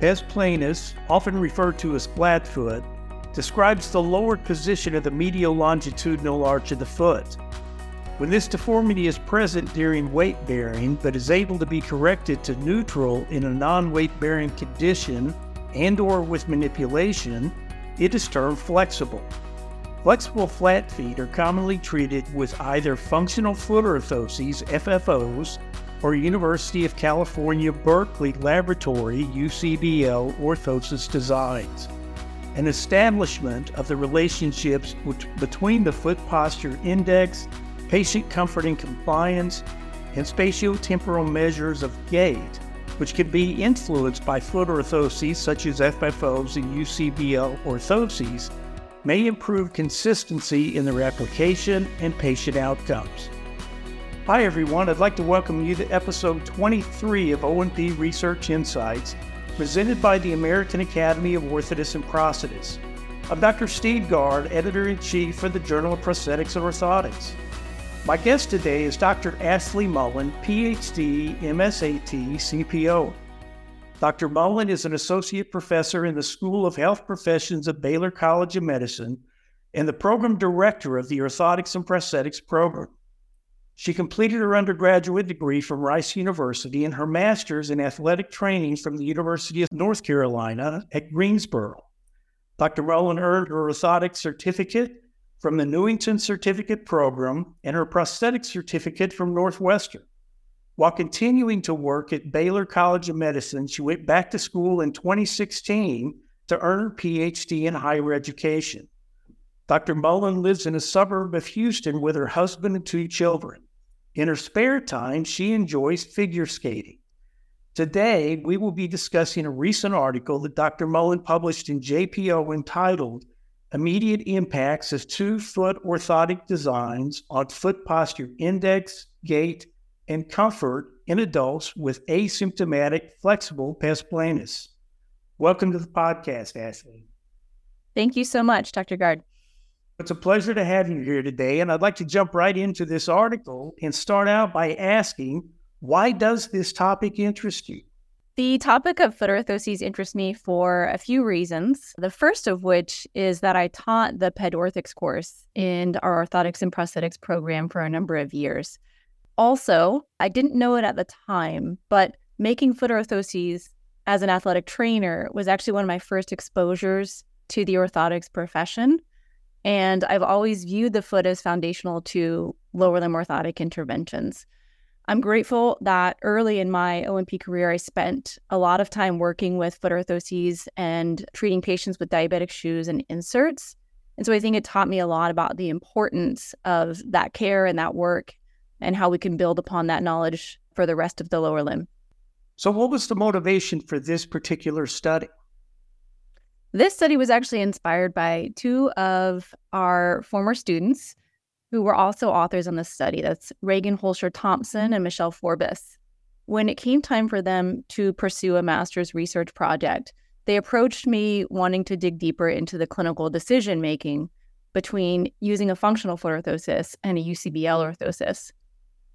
Pes planus, often referred to as flat foot, describes the lowered position of the medial longitudinal arch of the foot. When this deformity is present during weight bearing but is able to be corrected to neutral in a non-weight bearing condition and or with manipulation, it is termed flexible. Flexible flat feet are commonly treated with either functional foot orthoses, FFOs, or University of California Berkeley Laboratory UCBL orthosis designs an establishment of the relationships between the foot posture index, patient comfort and compliance, and spatiotemporal measures of gait, which can be influenced by foot orthoses such as FFOs and UCBL orthoses, may improve consistency in their application and patient outcomes. Hi, everyone. I'd like to welcome you to episode 23 of O&P Research Insights presented by the American Academy of Orthotists and Prosthetists. I'm Dr. Steve Gard, editor in chief for the Journal of Prosthetics and Orthotics. My guest today is Dr. Ashley Mullen, PhD, MSAT, CPO. Dr. Mullen is an associate professor in the School of Health Professions at Baylor College of Medicine and the program director of the Orthotics and Prosthetics program. She completed her undergraduate degree from Rice University and her master's in athletic training from the University of North Carolina at Greensboro. Dr. Mullen earned her orthotic certificate from the Newington Certificate Program and her prosthetic certificate from Northwestern. While continuing to work at Baylor College of Medicine, she went back to school in 2016 to earn her PhD in higher education. Dr. Mullen lives in a suburb of Houston with her husband and two children. In her spare time, she enjoys figure skating. Today, we will be discussing a recent article that Dr. Mullen published in JPO entitled Immediate Impacts of Two Foot Orthotic Designs on Foot Posture Index, Gait, and Comfort in Adults with Asymptomatic Flexible Pes planus. Welcome to the podcast, Ashley. Thank you so much, Dr. Gard. It's a pleasure to have you here today, and I'd like to jump right into this article and start out by asking why does this topic interest you? The topic of foot orthoses interests me for a few reasons. The first of which is that I taught the pedorthics course in our orthotics and prosthetics program for a number of years. Also, I didn't know it at the time, but making foot orthoses as an athletic trainer was actually one of my first exposures to the orthotics profession. And I've always viewed the foot as foundational to lower limb orthotic interventions. I'm grateful that early in my O&P career, I spent a lot of time working with foot orthoses and treating patients with diabetic shoes and inserts. And so I think it taught me a lot about the importance of that care and that work and how we can build upon that knowledge for the rest of the lower limb. So, what was the motivation for this particular study? This study was actually inspired by two of our former students who were also authors on this study. That's Regan Hoelscher Thompson and Michelle Forbus. When it came time for them to pursue a master's research project, they approached me wanting to dig deeper into the clinical decision making between using a functional foot orthosis and a UCBL orthosis.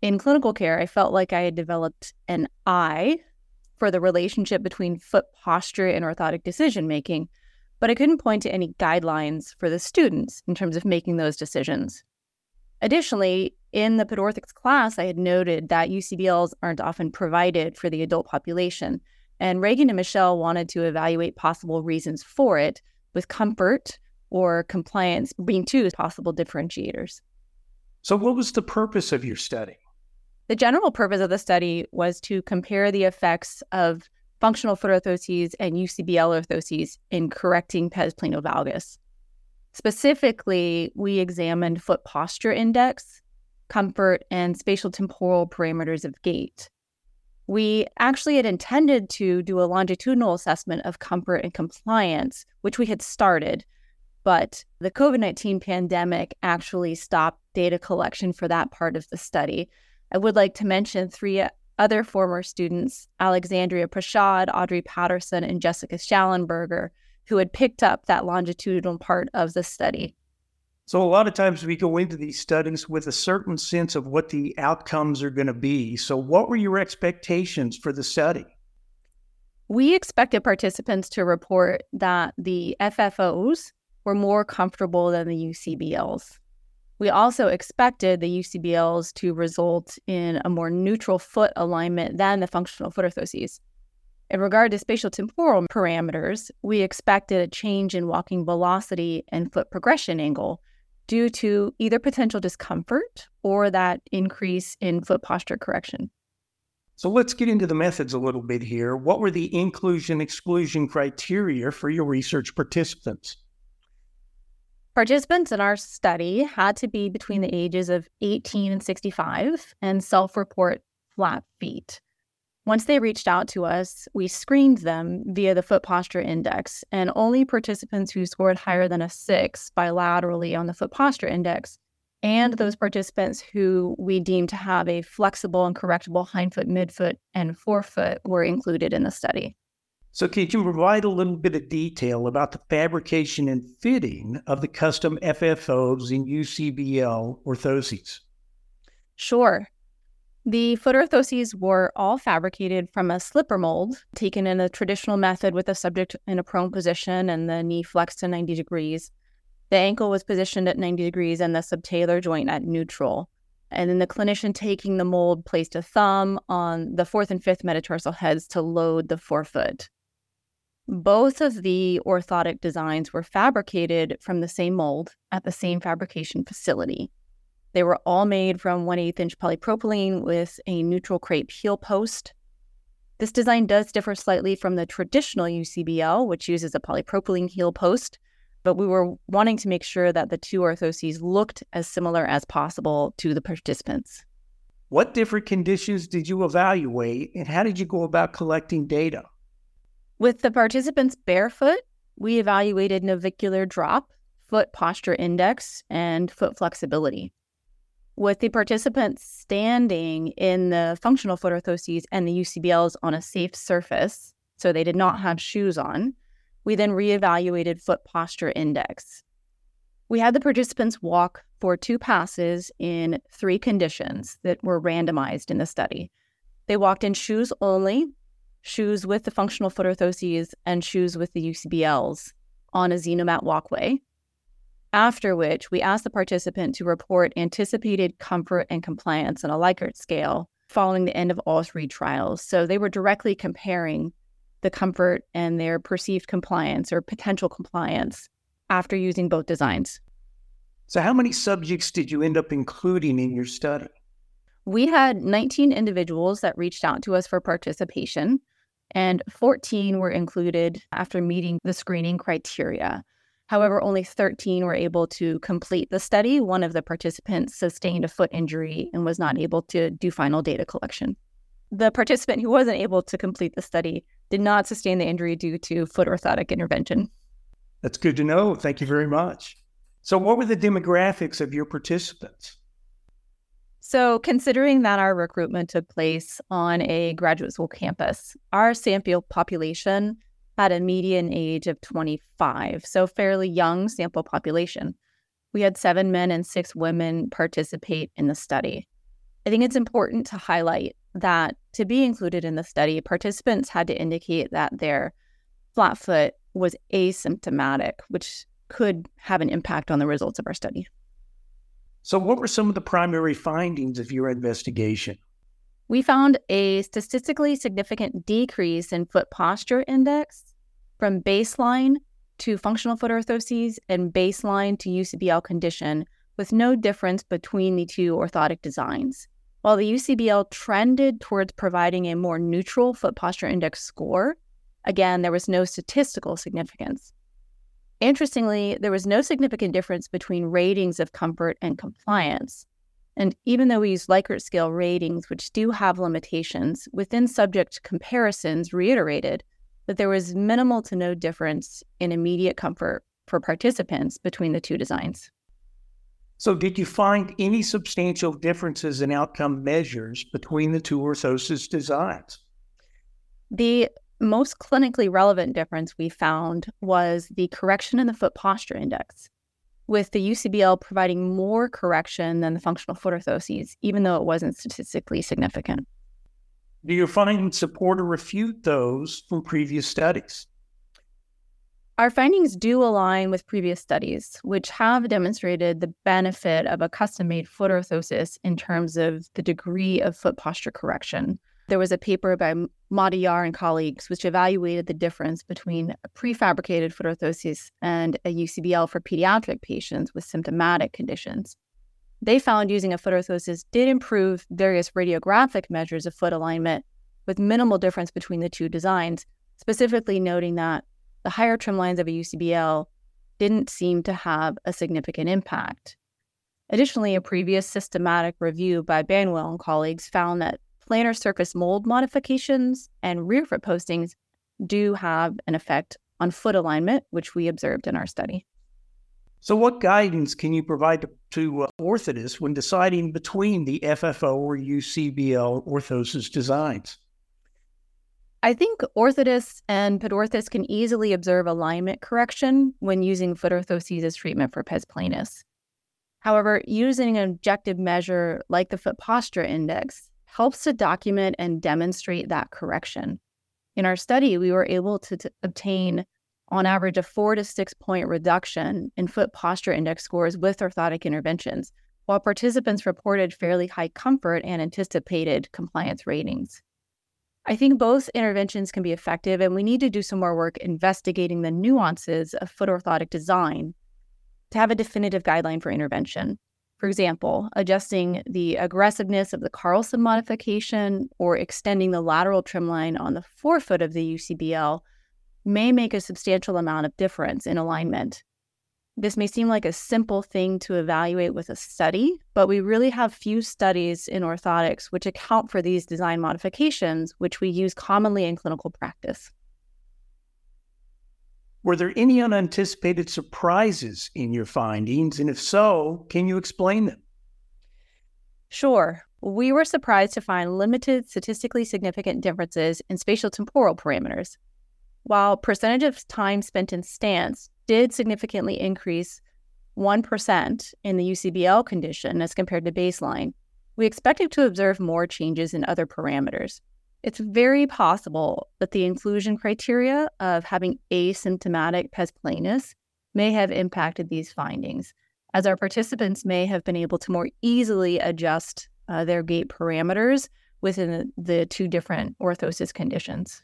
In clinical care, I felt like I had developed an eye for the relationship between foot posture and orthotic decision making, but I couldn't point to any guidelines for the students in terms of making those decisions. Additionally, in the pedorthics class, I had noted that UCBLs aren't often provided for the adult population, and Regan and Michelle wanted to evaluate possible reasons for it, with comfort or compliance being two possible differentiators. So, what was the purpose of your study? The general purpose of the study was to compare the effects of functional foot orthoses and UCBL orthoses in correcting pes planovalgus. Specifically, we examined foot posture index, comfort, and spatial temporal parameters of gait. We actually had intended to do a longitudinal assessment of comfort and compliance, which we had started, but the COVID 19 pandemic actually stopped data collection for that part of the study. I would like to mention three other former students, Alexandria Prashad, Audrey Patterson, and Jessica Schallenberger, who had picked up that longitudinal part of the study. So, a lot of times we go into these studies with a certain sense of what the outcomes are going to be. So, what were your expectations for the study? We expected participants to report that the FFOs were more comfortable than the UCBLs. We also expected the UCBLs to result in a more neutral foot alignment than the functional foot orthoses. In regard to spatial temporal parameters, we expected a change in walking velocity and foot progression angle due to either potential discomfort or that increase in foot posture correction. So let's get into the methods a little bit here. What were the inclusion exclusion criteria for your research participants? Participants in our study had to be between the ages of 18 and 65 and self report flat feet. Once they reached out to us, we screened them via the foot posture index, and only participants who scored higher than a six bilaterally on the foot posture index and those participants who we deemed to have a flexible and correctable hindfoot, midfoot, and forefoot were included in the study. So, could you provide a little bit of detail about the fabrication and fitting of the custom FFOs in UCBL orthoses? Sure. The foot orthoses were all fabricated from a slipper mold taken in a traditional method with the subject in a prone position and the knee flexed to 90 degrees. The ankle was positioned at 90 degrees and the subtalar joint at neutral. And then the clinician taking the mold placed a thumb on the fourth and fifth metatarsal heads to load the forefoot. Both of the orthotic designs were fabricated from the same mold at the same fabrication facility. They were all made from 1 8 inch polypropylene with a neutral crepe heel post. This design does differ slightly from the traditional UCBL, which uses a polypropylene heel post, but we were wanting to make sure that the two orthoses looked as similar as possible to the participants. What different conditions did you evaluate, and how did you go about collecting data? With the participants barefoot, we evaluated navicular drop, foot posture index, and foot flexibility. With the participants standing in the functional foot orthoses and the UCBLs on a safe surface, so they did not have shoes on, we then reevaluated foot posture index. We had the participants walk for two passes in three conditions that were randomized in the study. They walked in shoes only, shoes with the functional foot orthoses, and shoes with the UCBLs on a Xenomat walkway. After which, we asked the participant to report anticipated comfort and compliance on a Likert scale following the end of all three trials. So they were directly comparing the comfort and their perceived compliance or potential compliance after using both designs. So, how many subjects did you end up including in your study? We had 19 individuals that reached out to us for participation, and 14 were included after meeting the screening criteria. However, only 13 were able to complete the study. One of the participants sustained a foot injury and was not able to do final data collection. The participant who wasn't able to complete the study did not sustain the injury due to foot orthotic intervention. That's good to know. Thank you very much. So, what were the demographics of your participants? So, considering that our recruitment took place on a graduate school campus, our sample population had a median age of 25, so fairly young sample population. We had seven men and six women participate in the study. I think it's important to highlight that to be included in the study, participants had to indicate that their flat foot was asymptomatic, which could have an impact on the results of our study. So, what were some of the primary findings of your investigation? We found a statistically significant decrease in foot posture index from baseline to functional foot orthoses and baseline to UCBL condition, with no difference between the two orthotic designs. While the UCBL trended towards providing a more neutral foot posture index score, again, there was no statistical significance. Interestingly, there was no significant difference between ratings of comfort and compliance. And even though we use Likert scale ratings, which do have limitations, within subject comparisons reiterated that there was minimal to no difference in immediate comfort for participants between the two designs. So, did you find any substantial differences in outcome measures between the two orthosis designs? The most clinically relevant difference we found was the correction in the foot posture index, with the UCBL providing more correction than the functional foot orthoses, even though it wasn't statistically significant. Do your findings support or refute those from previous studies? Our findings do align with previous studies, which have demonstrated the benefit of a custom made foot orthosis in terms of the degree of foot posture correction. There was a paper by Madiyar and colleagues which evaluated the difference between a prefabricated foot orthosis and a UCBL for pediatric patients with symptomatic conditions. They found using a foot orthosis did improve various radiographic measures of foot alignment with minimal difference between the two designs, specifically noting that the higher trim lines of a UCBL didn't seem to have a significant impact. Additionally, a previous systematic review by Banwell and colleagues found that plantar surface mold modifications and rear foot postings do have an effect on foot alignment, which we observed in our study. So, what guidance can you provide to, to uh, orthotists when deciding between the FFO or UCBL orthosis designs? I think orthotists and pedorthists can easily observe alignment correction when using foot orthoses as treatment for pes planus. However, using an objective measure like the foot posture index helps to document and demonstrate that correction. In our study, we were able to t- obtain, on average, a four to six point reduction in foot posture index scores with orthotic interventions, while participants reported fairly high comfort and anticipated compliance ratings. I think both interventions can be effective, and we need to do some more work investigating the nuances of foot orthotic design to have a definitive guideline for intervention. For example, adjusting the aggressiveness of the Carlson modification or extending the lateral trim line on the forefoot of the UCBL may make a substantial amount of difference in alignment. This may seem like a simple thing to evaluate with a study, but we really have few studies in orthotics which account for these design modifications, which we use commonly in clinical practice. Were there any unanticipated surprises in your findings? And if so, can you explain them? Sure. We were surprised to find limited statistically significant differences in spatial temporal parameters. While percentage of time spent in stance did significantly increase 1% in the UCBL condition as compared to baseline, we expected to observe more changes in other parameters. It's very possible that the inclusion criteria of having asymptomatic pes planus may have impacted these findings, as our participants may have been able to more easily adjust uh, their gait parameters within the two different orthosis conditions.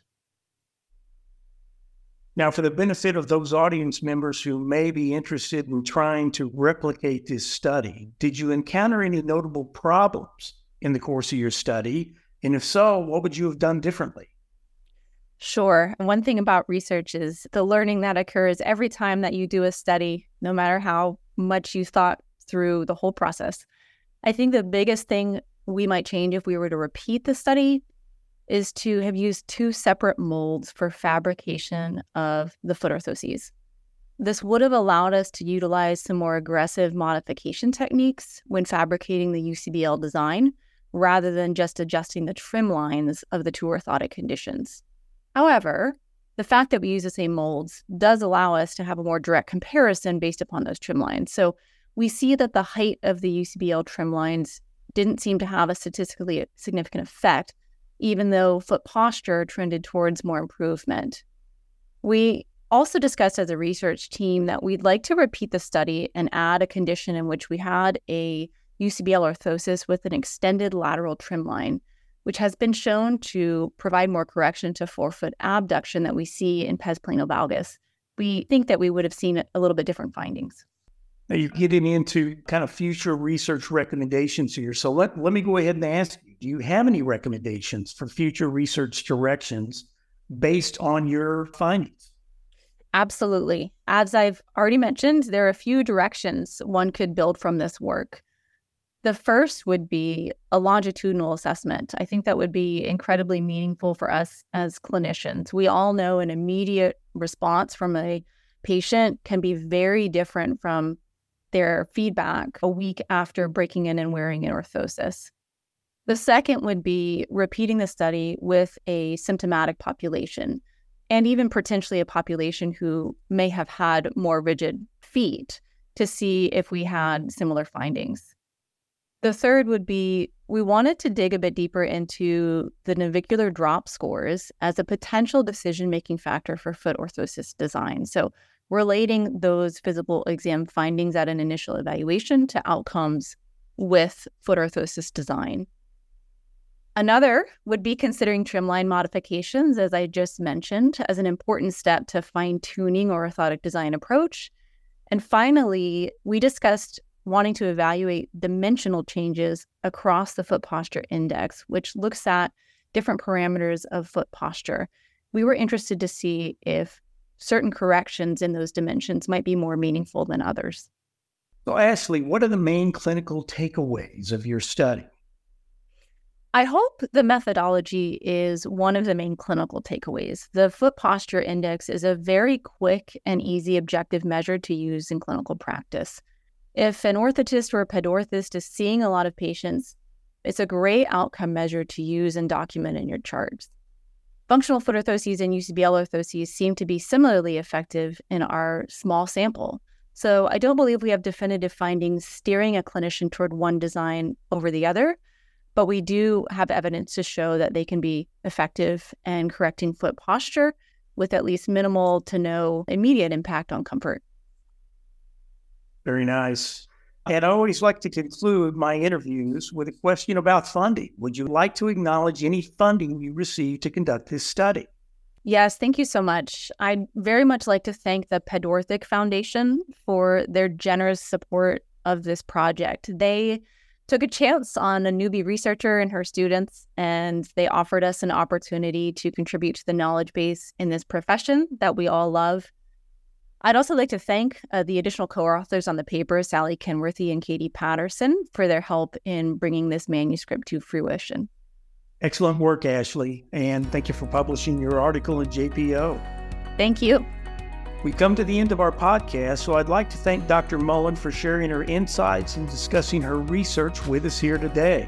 Now, for the benefit of those audience members who may be interested in trying to replicate this study, did you encounter any notable problems in the course of your study? And if so, what would you have done differently? Sure. One thing about research is the learning that occurs every time that you do a study, no matter how much you thought through the whole process. I think the biggest thing we might change if we were to repeat the study is to have used two separate molds for fabrication of the foot orthoses. This would have allowed us to utilize some more aggressive modification techniques when fabricating the UCBL design, rather than just adjusting the trim lines of the two orthotic conditions. However, the fact that we use the same molds does allow us to have a more direct comparison based upon those trim lines. So we see that the height of the UCBL trim lines didn't seem to have a statistically significant effect even though foot posture trended towards more improvement. We also discussed as a research team that we'd like to repeat the study and add a condition in which we had a UCBL orthosis with an extended lateral trim line, which has been shown to provide more correction to forefoot abduction that we see in pes planovalgus. We think that we would have seen a little bit different findings. Now you're getting into kind of future research recommendations here. So let, let me go ahead and ask you, do you have any recommendations for future research directions based on your findings? Absolutely. As I've already mentioned, there are a few directions one could build from this work. The first would be a longitudinal assessment. I think that would be incredibly meaningful for us as clinicians. We all know an immediate response from a patient can be very different from their feedback a week after breaking in and wearing an orthosis. The second would be repeating the study with a symptomatic population and even potentially a population who may have had more rigid feet to see if we had similar findings. The third would be we wanted to dig a bit deeper into the navicular drop scores as a potential decision making factor for foot orthosis design. So, relating those physical exam findings at an initial evaluation to outcomes with foot orthosis design. Another would be considering trimline modifications, as I just mentioned, as an important step to fine tuning orthotic design approach. And finally, we discussed wanting to evaluate dimensional changes across the foot posture index, which looks at different parameters of foot posture. We were interested to see if certain corrections in those dimensions might be more meaningful than others. So, Ashley, what are the main clinical takeaways of your study? I hope the methodology is one of the main clinical takeaways. The foot posture index is a very quick and easy objective measure to use in clinical practice. If an orthotist or a pedorthist is seeing a lot of patients, it's a great outcome measure to use and document in your charts. Functional foot orthoses and UCBL orthoses seem to be similarly effective in our small sample. So I don't believe we have definitive findings steering a clinician toward one design over the other, but we do have evidence to show that they can be effective in correcting foot posture with at least minimal to no immediate impact on comfort. Very nice. Uh, and I always like to conclude my interviews with a question about funding. Would you like to acknowledge any funding you received to conduct this study? Yes, thank you so much. I'd very much like to thank the Pedorthic Foundation for their generous support of this project. They took a chance on a newbie researcher and her students, and they offered us an opportunity to contribute to the knowledge base in this profession that we all love. I'd also like to thank uh, the additional co authors on the paper, Sally Kenworthy and Katie Patterson, for their help in bringing this manuscript to fruition. Excellent work, Ashley, and thank you for publishing your article in JPO. Thank you. We come to the end of our podcast, so I'd like to thank Dr. Mullen for sharing her insights and discussing her research with us here today.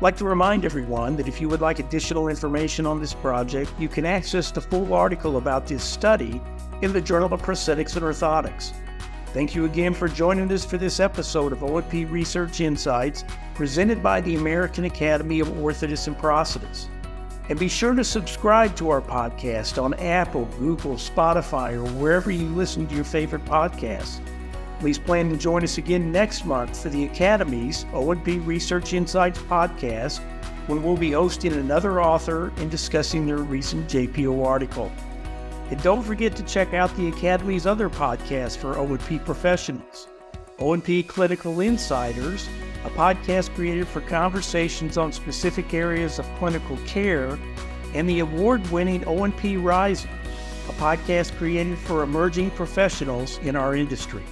Like to remind everyone that if you would like additional information on this project, you can access the full article about this study in the Journal of Prosthetics and Orthotics. Thank you again for joining us for this episode of O&P Research Insights presented by the American Academy of Orthotists and Prosthetists. And be sure to subscribe to our podcast on Apple, Google, Spotify, or wherever you listen to your favorite podcasts. Please plan to join us again next month for the Academy's O&P Research Insights podcast when we'll be hosting another author and discussing their recent JPO article. And don't forget to check out the Academy's other podcasts for O&P professionals. O&P Clinical Insiders, a podcast created for conversations on specific areas of clinical care, and the award-winning O&P Rising, a podcast created for emerging professionals in our industry.